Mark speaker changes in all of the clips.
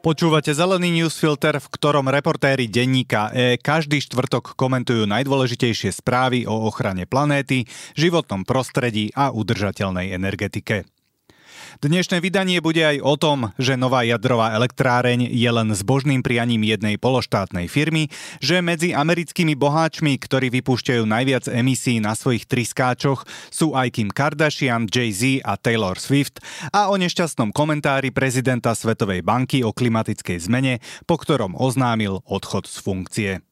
Speaker 1: Počúvate Zelený newsfilter, v ktorom reportéri denníka E každý štvrtok komentujú najdôležitejšie správy o ochrane planéty, životnom prostredí a udržateľnej energetike. Dnešné vydanie bude aj o tom, že nová jadrová elektráreň je len zbožným prianím jednej pološtátnej firmy, že medzi americkými boháčmi, ktorí vypúšťajú najviac emisí na svojich triskáčoch, sú aj Kim Kardashian, Jay-Z a Taylor Swift a o nešťastnom komentári prezidenta Svetovej banky o klimatickej zmene, po ktorom oznámil odchod z funkcie.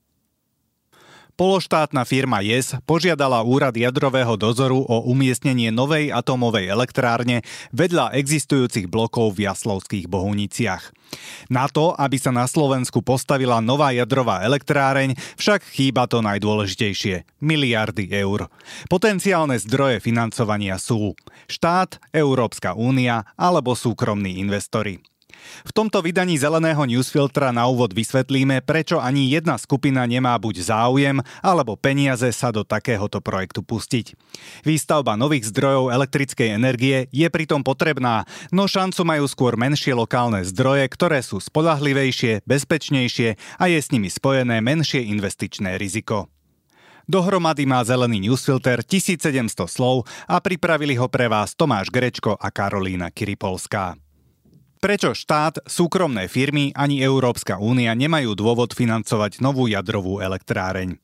Speaker 1: Pološtátna firma JES požiadala úrad jadrového dozoru o umiestnenie novej atómovej elektrárne vedľa existujúcich blokov v Jaslovských Bohuniciach. Na to, aby sa na Slovensku postavila nová jadrová elektráreň, však chýba to najdôležitejšie – miliardy eur. Potenciálne zdroje financovania sú štát, Európska únia alebo súkromní investori. V tomto vydaní zeleného newsfiltra na úvod vysvetlíme, prečo ani jedna skupina nemá buď záujem alebo peniaze sa do takéhoto projektu pustiť. Výstavba nových zdrojov elektrickej energie je pritom potrebná, no šancu majú skôr menšie lokálne zdroje, ktoré sú spolahlivejšie, bezpečnejšie a je s nimi spojené menšie investičné riziko. Dohromady má zelený newsfilter 1700 slov a pripravili ho pre vás Tomáš Grečko a Karolína Kiripolská. Prečo štát, súkromné firmy ani Európska únia nemajú dôvod financovať novú jadrovú elektráreň?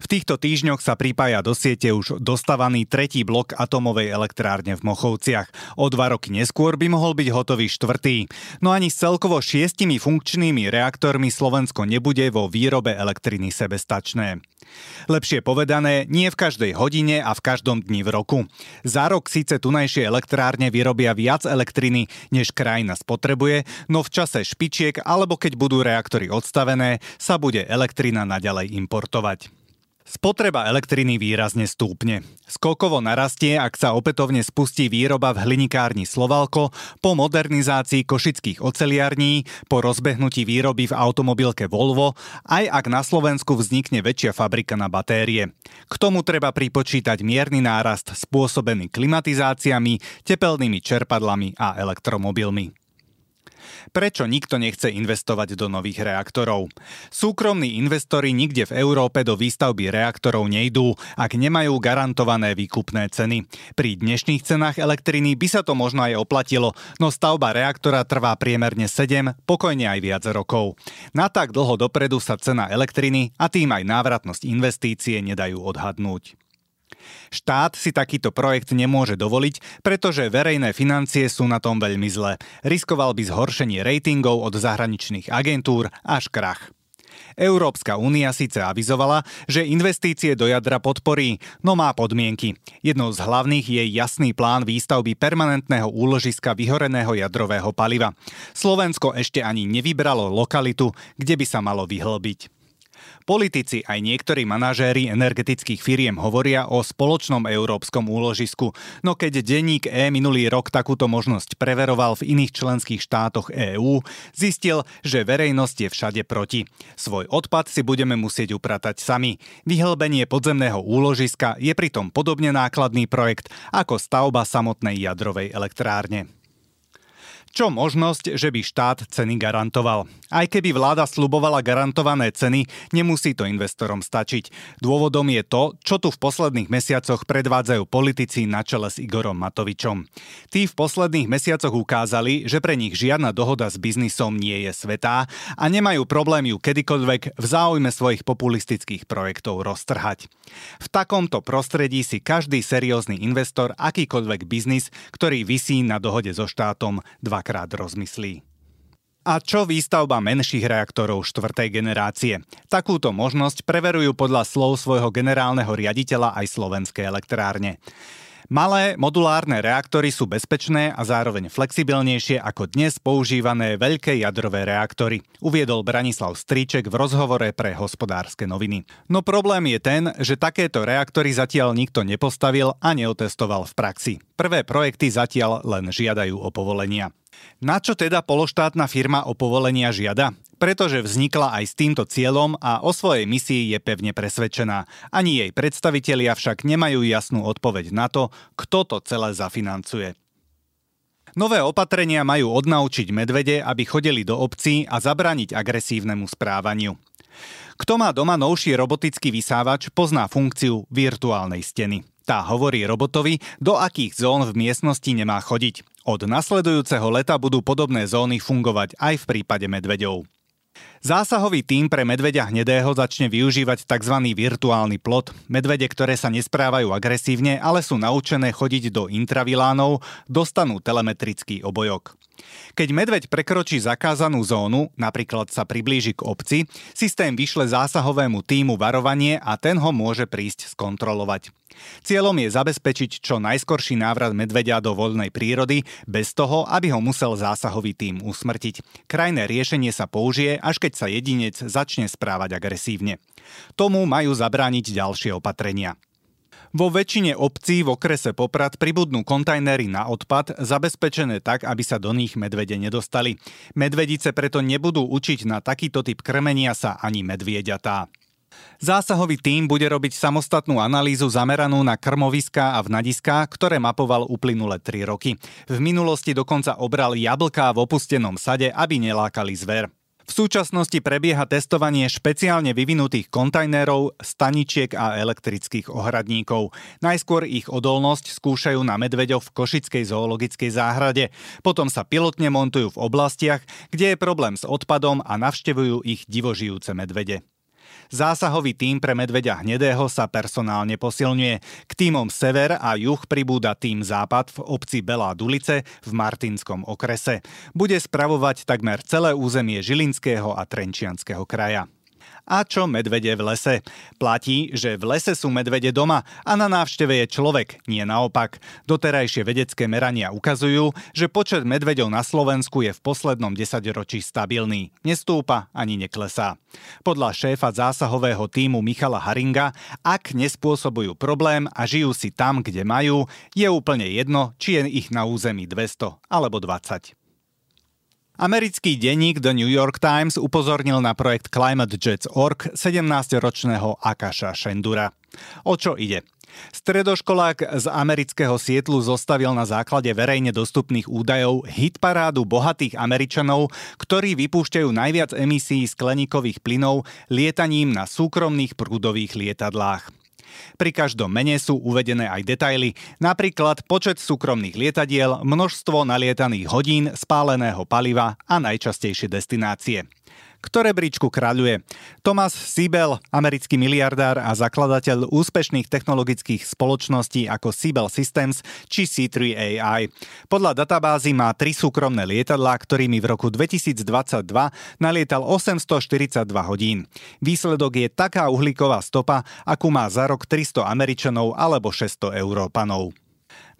Speaker 1: V týchto týždňoch sa pripája do siete už dostávaný tretí blok atomovej elektrárne v Mochovciach. O dva roky neskôr by mohol byť hotový štvrtý. No ani s celkovo šiestimi funkčnými reaktormi Slovensko nebude vo výrobe elektriny sebestačné. Lepšie povedané, nie v každej hodine a v každom dni v roku. Za rok síce tunajšie elektrárne vyrobia viac elektriny, než krajina spotrebuje, no v čase špičiek alebo keď budú reaktory odstavené, sa bude elektrina naďalej importovať. Spotreba elektriny výrazne stúpne. Skokovo narastie, ak sa opätovne spustí výroba v hlinikárni Slovalko, po modernizácii košických oceliarní, po rozbehnutí výroby v automobilke Volvo, aj ak na Slovensku vznikne väčšia fabrika na batérie. K tomu treba pripočítať mierny nárast spôsobený klimatizáciami, tepelnými čerpadlami a elektromobilmi. Prečo nikto nechce investovať do nových reaktorov? Súkromní investori nikde v Európe do výstavby reaktorov nejdú, ak nemajú garantované výkupné ceny. Pri dnešných cenách elektriny by sa to možno aj oplatilo, no stavba reaktora trvá priemerne 7, pokojne aj viac rokov. Na tak dlho dopredu sa cena elektriny a tým aj návratnosť investície nedajú odhadnúť. Štát si takýto projekt nemôže dovoliť, pretože verejné financie sú na tom veľmi zle. Riskoval by zhoršenie ratingov od zahraničných agentúr až krach. Európska únia síce avizovala, že investície do jadra podporí, no má podmienky. Jednou z hlavných je jasný plán výstavby permanentného úložiska vyhoreného jadrového paliva. Slovensko ešte ani nevybralo lokalitu, kde by sa malo vyhlbiť. Politici aj niektorí manažéri energetických firiem hovoria o spoločnom európskom úložisku, no keď denník E minulý rok takúto možnosť preveroval v iných členských štátoch EÚ, zistil, že verejnosť je všade proti. Svoj odpad si budeme musieť upratať sami. Vyhlbenie podzemného úložiska je pritom podobne nákladný projekt ako stavba samotnej jadrovej elektrárne. Čo možnosť, že by štát ceny garantoval? Aj keby vláda slubovala garantované ceny, nemusí to investorom stačiť. Dôvodom je to, čo tu v posledných mesiacoch predvádzajú politici na čele s Igorom Matovičom. Tí v posledných mesiacoch ukázali, že pre nich žiadna dohoda s biznisom nie je svetá a nemajú problém ju kedykoľvek v záujme svojich populistických projektov roztrhať. V takomto prostredí si každý seriózny investor akýkoľvek biznis, ktorý vysí na dohode so štátom, dva dvakrát rozmyslí. A čo výstavba menších reaktorov štvrtej generácie? Takúto možnosť preverujú podľa slov svojho generálneho riaditeľa aj slovenské elektrárne. Malé modulárne reaktory sú bezpečné a zároveň flexibilnejšie ako dnes používané veľké jadrové reaktory, uviedol Branislav Stríček v rozhovore pre hospodárske noviny. No problém je ten, že takéto reaktory zatiaľ nikto nepostavil a neotestoval v praxi. Prvé projekty zatiaľ len žiadajú o povolenia. Na čo teda pološtátna firma o povolenia žiada? Pretože vznikla aj s týmto cieľom a o svojej misii je pevne presvedčená. Ani jej predstavitelia však nemajú jasnú odpoveď na to, kto to celé zafinancuje. Nové opatrenia majú odnaučiť medvede, aby chodili do obcí a zabrániť agresívnemu správaniu. Kto má doma novší robotický vysávač, pozná funkciu virtuálnej steny. Tá hovorí robotovi, do akých zón v miestnosti nemá chodiť. Od nasledujúceho leta budú podobné zóny fungovať aj v prípade medveďov. Zásahový tým pre medveďa hnedého začne využívať tzv. virtuálny plot. Medvede, ktoré sa nesprávajú agresívne, ale sú naučené chodiť do intravilánov, dostanú telemetrický obojok. Keď medveď prekročí zakázanú zónu, napríklad sa priblíži k obci, systém vyšle zásahovému týmu varovanie a ten ho môže prísť skontrolovať. Cieľom je zabezpečiť čo najskorší návrat medveďa do voľnej prírody bez toho, aby ho musel zásahový tým usmrtiť. Krajné riešenie sa použije, až keď sa jedinec začne správať agresívne. Tomu majú zabrániť ďalšie opatrenia. Vo väčšine obcí v okrese Poprad pribudnú kontajnery na odpad, zabezpečené tak, aby sa do nich medvede nedostali. Medvedice preto nebudú učiť na takýto typ krmenia sa ani medvieďatá. Zásahový tím bude robiť samostatnú analýzu zameranú na krmoviská a vnadiská, ktoré mapoval uplynulé 3 roky. V minulosti dokonca obral jablká v opustenom sade, aby nelákali zver. V súčasnosti prebieha testovanie špeciálne vyvinutých kontajnerov, staničiek a elektrických ohradníkov. Najskôr ich odolnosť skúšajú na medveďoch v Košickej zoologickej záhrade, potom sa pilotne montujú v oblastiach, kde je problém s odpadom a navštevujú ich divožijúce medvede. Zásahový tým pre medveďa hnedého sa personálne posilňuje. K týmom sever a juh pribúda tým západ v obci Belá Dulice v Martinskom okrese. Bude spravovať takmer celé územie Žilinského a Trenčianského kraja. A čo medvede v lese? Platí, že v lese sú medvede doma a na návšteve je človek, nie naopak. Doterajšie vedecké merania ukazujú, že počet medveďov na Slovensku je v poslednom desaťročí stabilný. Nestúpa ani neklesá. Podľa šéfa zásahového týmu Michala Haringa, ak nespôsobujú problém a žijú si tam, kde majú, je úplne jedno, či je ich na území 200 alebo 20. Americký denník The New York Times upozornil na projekt ClimateJets.org 17-ročného Akasha Shendura. O čo ide? Stredoškolák z amerického Sietlu zostavil na základe verejne dostupných údajov hitparádu bohatých Američanov, ktorí vypúšťajú najviac emisí skleníkových plynov lietaním na súkromných prúdových lietadlách. Pri každom mene sú uvedené aj detaily, napríklad počet súkromných lietadiel, množstvo nalietaných hodín, spáleného paliva a najčastejšie destinácie ktoré bríčku kráľuje. Thomas Siebel, americký miliardár a zakladateľ úspešných technologických spoločností ako Siebel Systems či C3AI. Podľa databázy má tri súkromné lietadlá, ktorými v roku 2022 nalietal 842 hodín. Výsledok je taká uhlíková stopa, akú má za rok 300 Američanov alebo 600 Európanov.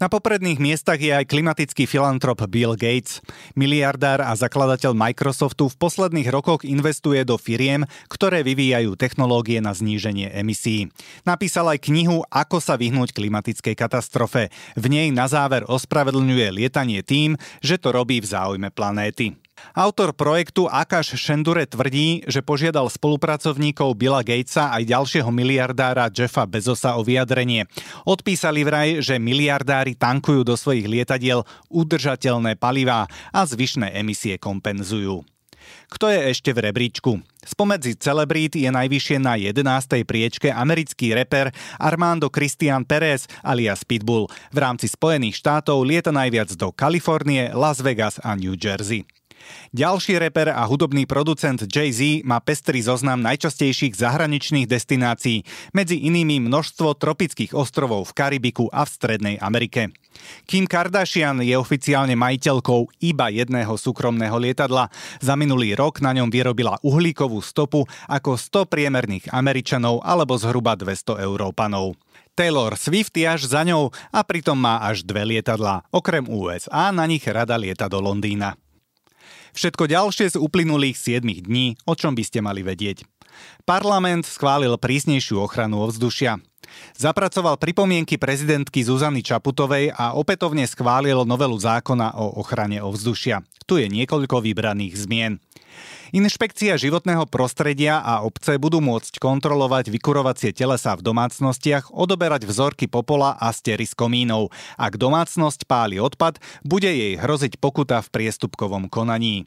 Speaker 1: Na popredných miestach je aj klimatický filantrop Bill Gates. Miliardár a zakladateľ Microsoftu v posledných rokoch investuje do firiem, ktoré vyvíjajú technológie na zníženie emisí. Napísal aj knihu Ako sa vyhnúť klimatickej katastrofe. V nej na záver ospravedlňuje lietanie tým, že to robí v záujme planéty. Autor projektu Akash Shendure tvrdí, že požiadal spolupracovníkov Billa Gatesa aj ďalšieho miliardára Jeffa Bezosa o vyjadrenie. Odpísali vraj, že miliardári tankujú do svojich lietadiel udržateľné palivá a zvyšné emisie kompenzujú. Kto je ešte v rebríčku? Spomedzi celebrít je najvyššie na 11. priečke americký reper Armando Christian Perez alias Pitbull. V rámci Spojených štátov lieta najviac do Kalifornie, Las Vegas a New Jersey. Ďalší reper a hudobný producent Jay-Z má pestrý zoznam najčastejších zahraničných destinácií, medzi inými množstvo tropických ostrovov v Karibiku a v Strednej Amerike. Kim Kardashian je oficiálne majiteľkou iba jedného súkromného lietadla. Za minulý rok na ňom vyrobila uhlíkovú stopu ako 100 priemerných Američanov alebo zhruba 200 Európanov. Taylor Swift je až za ňou a pritom má až dve lietadlá. Okrem USA na nich rada lieta do Londýna. Všetko ďalšie z uplynulých 7 dní, o čom by ste mali vedieť. Parlament schválil prísnejšiu ochranu ovzdušia. Zapracoval pripomienky prezidentky Zuzany Čaputovej a opätovne schválil novelu zákona o ochrane ovzdušia. Tu je niekoľko vybraných zmien. Inšpekcia životného prostredia a obce budú môcť kontrolovať vykurovacie telesa v domácnostiach, odoberať vzorky popola a stery z komínov. Ak domácnosť páli odpad, bude jej hroziť pokuta v priestupkovom konaní.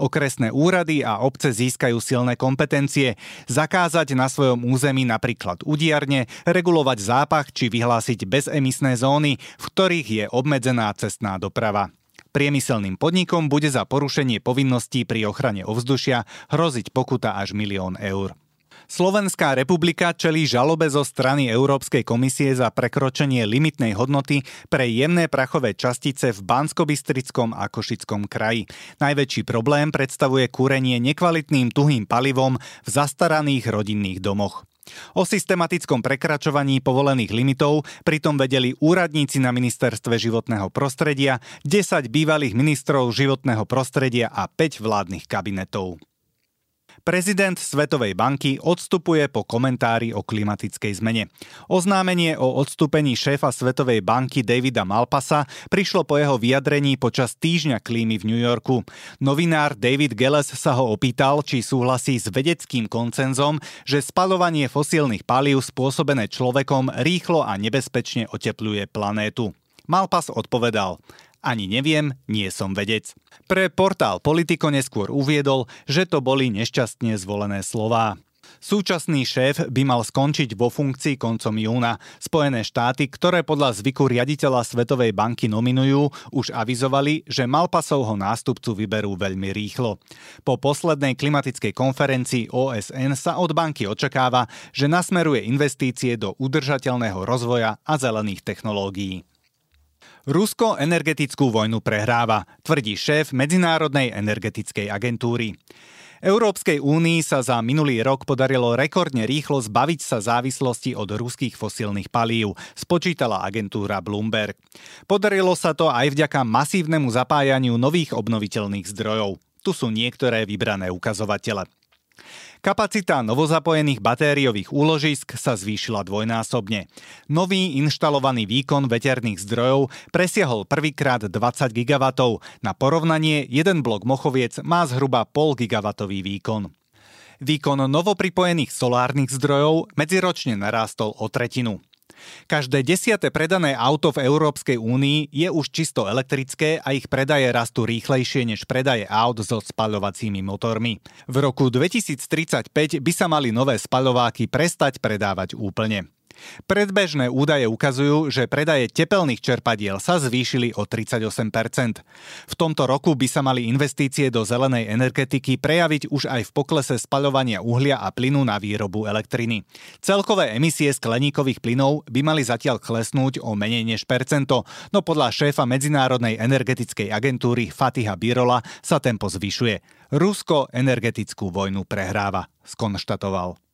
Speaker 1: Okresné úrady a obce získajú silné kompetencie, zakázať na svojom území napríklad udiarne, regulovať zápach či vyhlásiť bezemisné zóny, v ktorých je obmedzená cestná doprava. Priemyselným podnikom bude za porušenie povinností pri ochrane ovzdušia hroziť pokuta až milión eur. Slovenská republika čelí žalobe zo strany Európskej komisie za prekročenie limitnej hodnoty pre jemné prachové častice v Banskobystrickom a Košickom kraji. Najväčší problém predstavuje kúrenie nekvalitným tuhým palivom v zastaraných rodinných domoch. O systematickom prekračovaní povolených limitov pritom vedeli úradníci na ministerstve životného prostredia, 10 bývalých ministrov životného prostredia a 5 vládnych kabinetov. Prezident Svetovej banky odstupuje po komentári o klimatickej zmene. Oznámenie o odstúpení šéfa Svetovej banky Davida Malpasa prišlo po jeho vyjadrení počas týždňa klímy v New Yorku. Novinár David Gelles sa ho opýtal, či súhlasí s vedeckým koncenzom, že spalovanie fosílnych palív spôsobené človekom rýchlo a nebezpečne otepluje planétu. Malpas odpovedal, ani neviem, nie som vedec. Pre portál Politico neskôr uviedol, že to boli nešťastne zvolené slová. Súčasný šéf by mal skončiť vo funkcii koncom júna. Spojené štáty, ktoré podľa zvyku riaditeľa Svetovej banky nominujú, už avizovali, že Malpasovho nástupcu vyberú veľmi rýchlo. Po poslednej klimatickej konferencii OSN sa od banky očakáva, že nasmeruje investície do udržateľného rozvoja a zelených technológií. Rusko energetickú vojnu prehráva, tvrdí šéf Medzinárodnej energetickej agentúry. Európskej únii sa za minulý rok podarilo rekordne rýchlo zbaviť sa závislosti od ruských fosílnych palív, spočítala agentúra Bloomberg. Podarilo sa to aj vďaka masívnemu zapájaniu nových obnoviteľných zdrojov. Tu sú niektoré vybrané ukazovatele. Kapacita novozapojených batériových úložisk sa zvýšila dvojnásobne. Nový inštalovaný výkon veterných zdrojov presiahol prvýkrát 20 GW. Na porovnanie, jeden blok Mochoviec má zhruba pol gigawatový výkon. Výkon novopripojených solárnych zdrojov medziročne narástol o tretinu. Každé desiate predané auto v Európskej únii je už čisto elektrické a ich predaje rastú rýchlejšie než predaje aut so spaľovacími motormi. V roku 2035 by sa mali nové spaľováky prestať predávať úplne. Predbežné údaje ukazujú, že predaje tepelných čerpadiel sa zvýšili o 38%. V tomto roku by sa mali investície do zelenej energetiky prejaviť už aj v poklese spaľovania uhlia a plynu na výrobu elektriny. Celkové emisie skleníkových plynov by mali zatiaľ klesnúť o menej než percento, no podľa šéfa Medzinárodnej energetickej agentúry Fatiha Birola sa tempo zvyšuje. Rusko energetickú vojnu prehráva, skonštatoval.